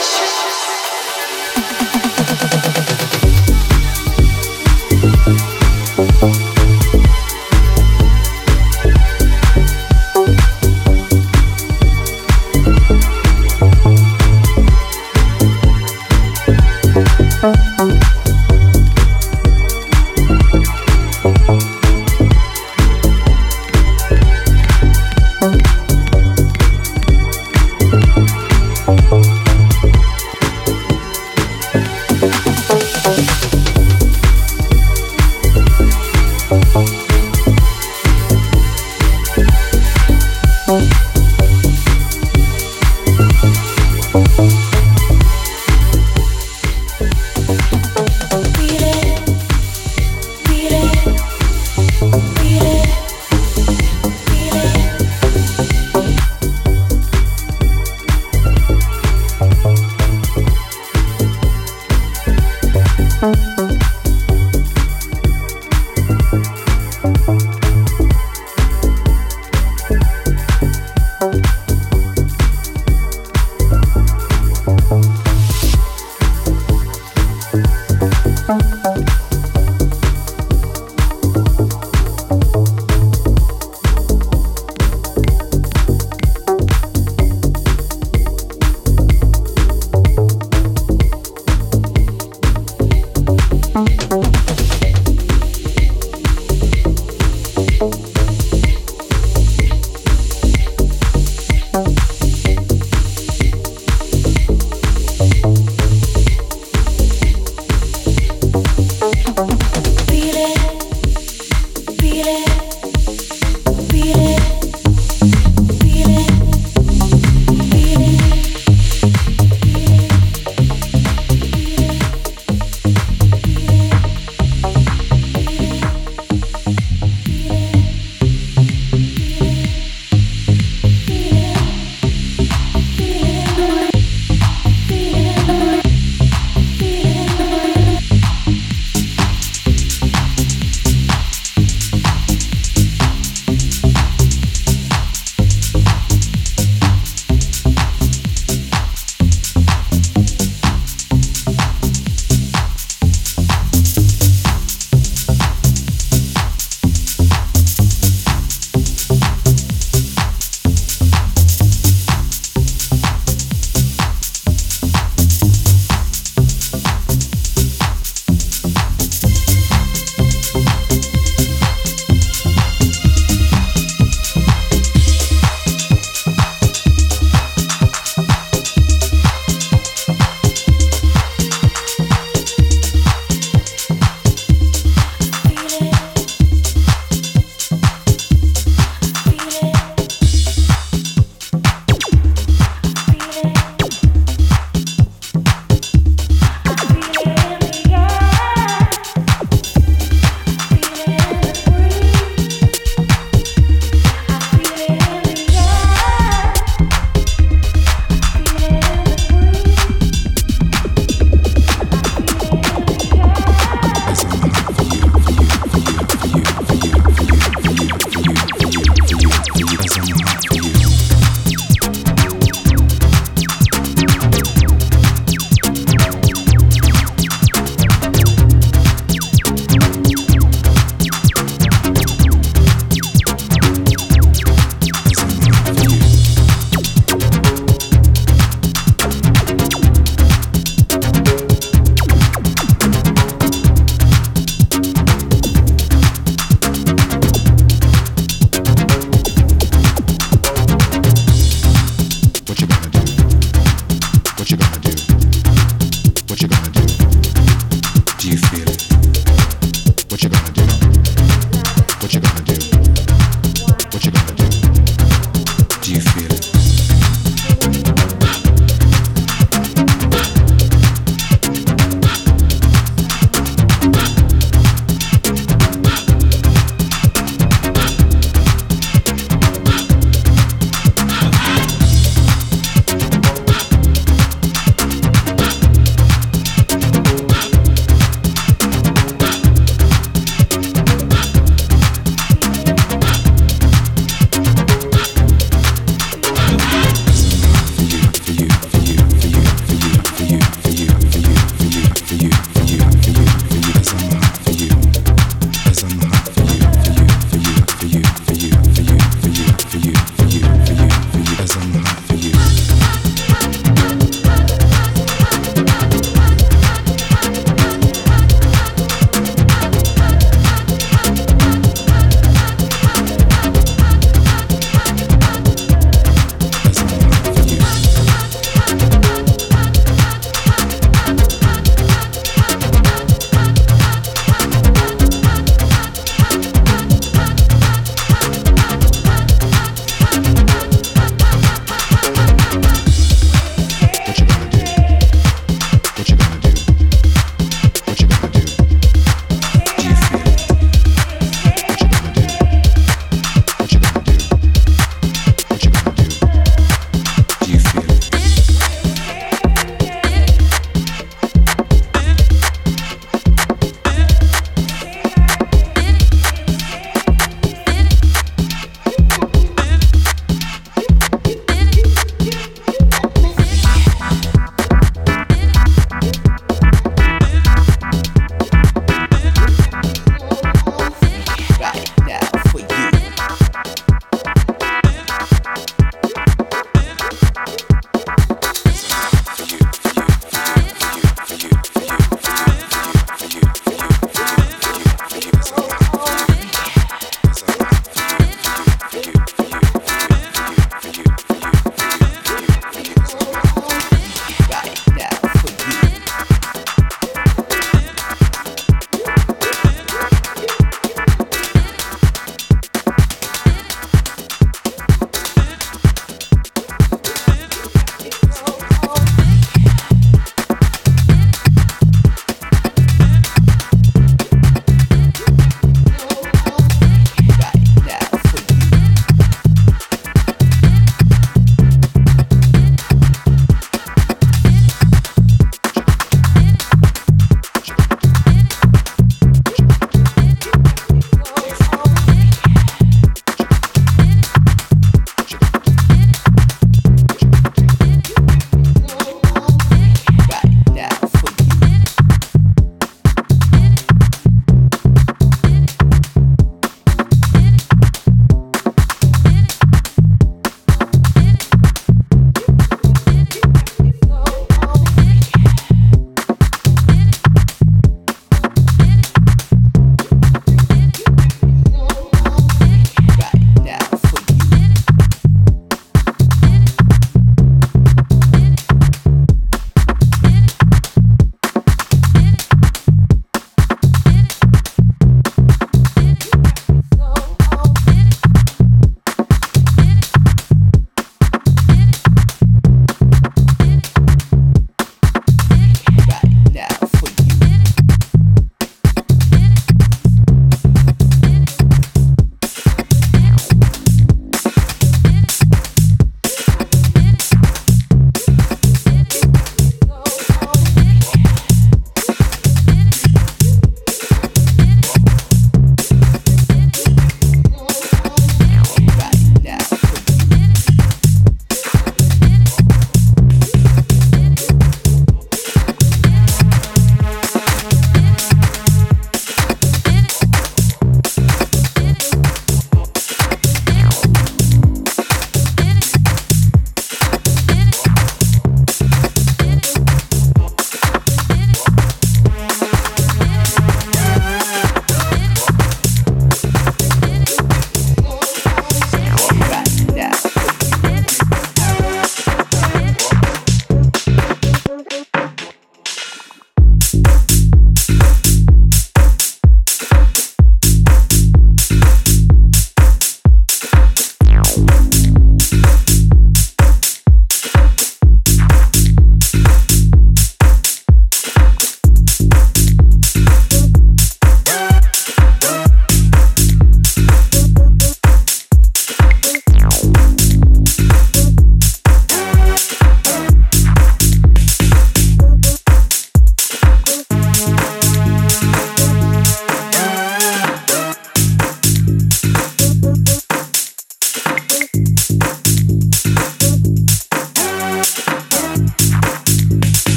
Precious.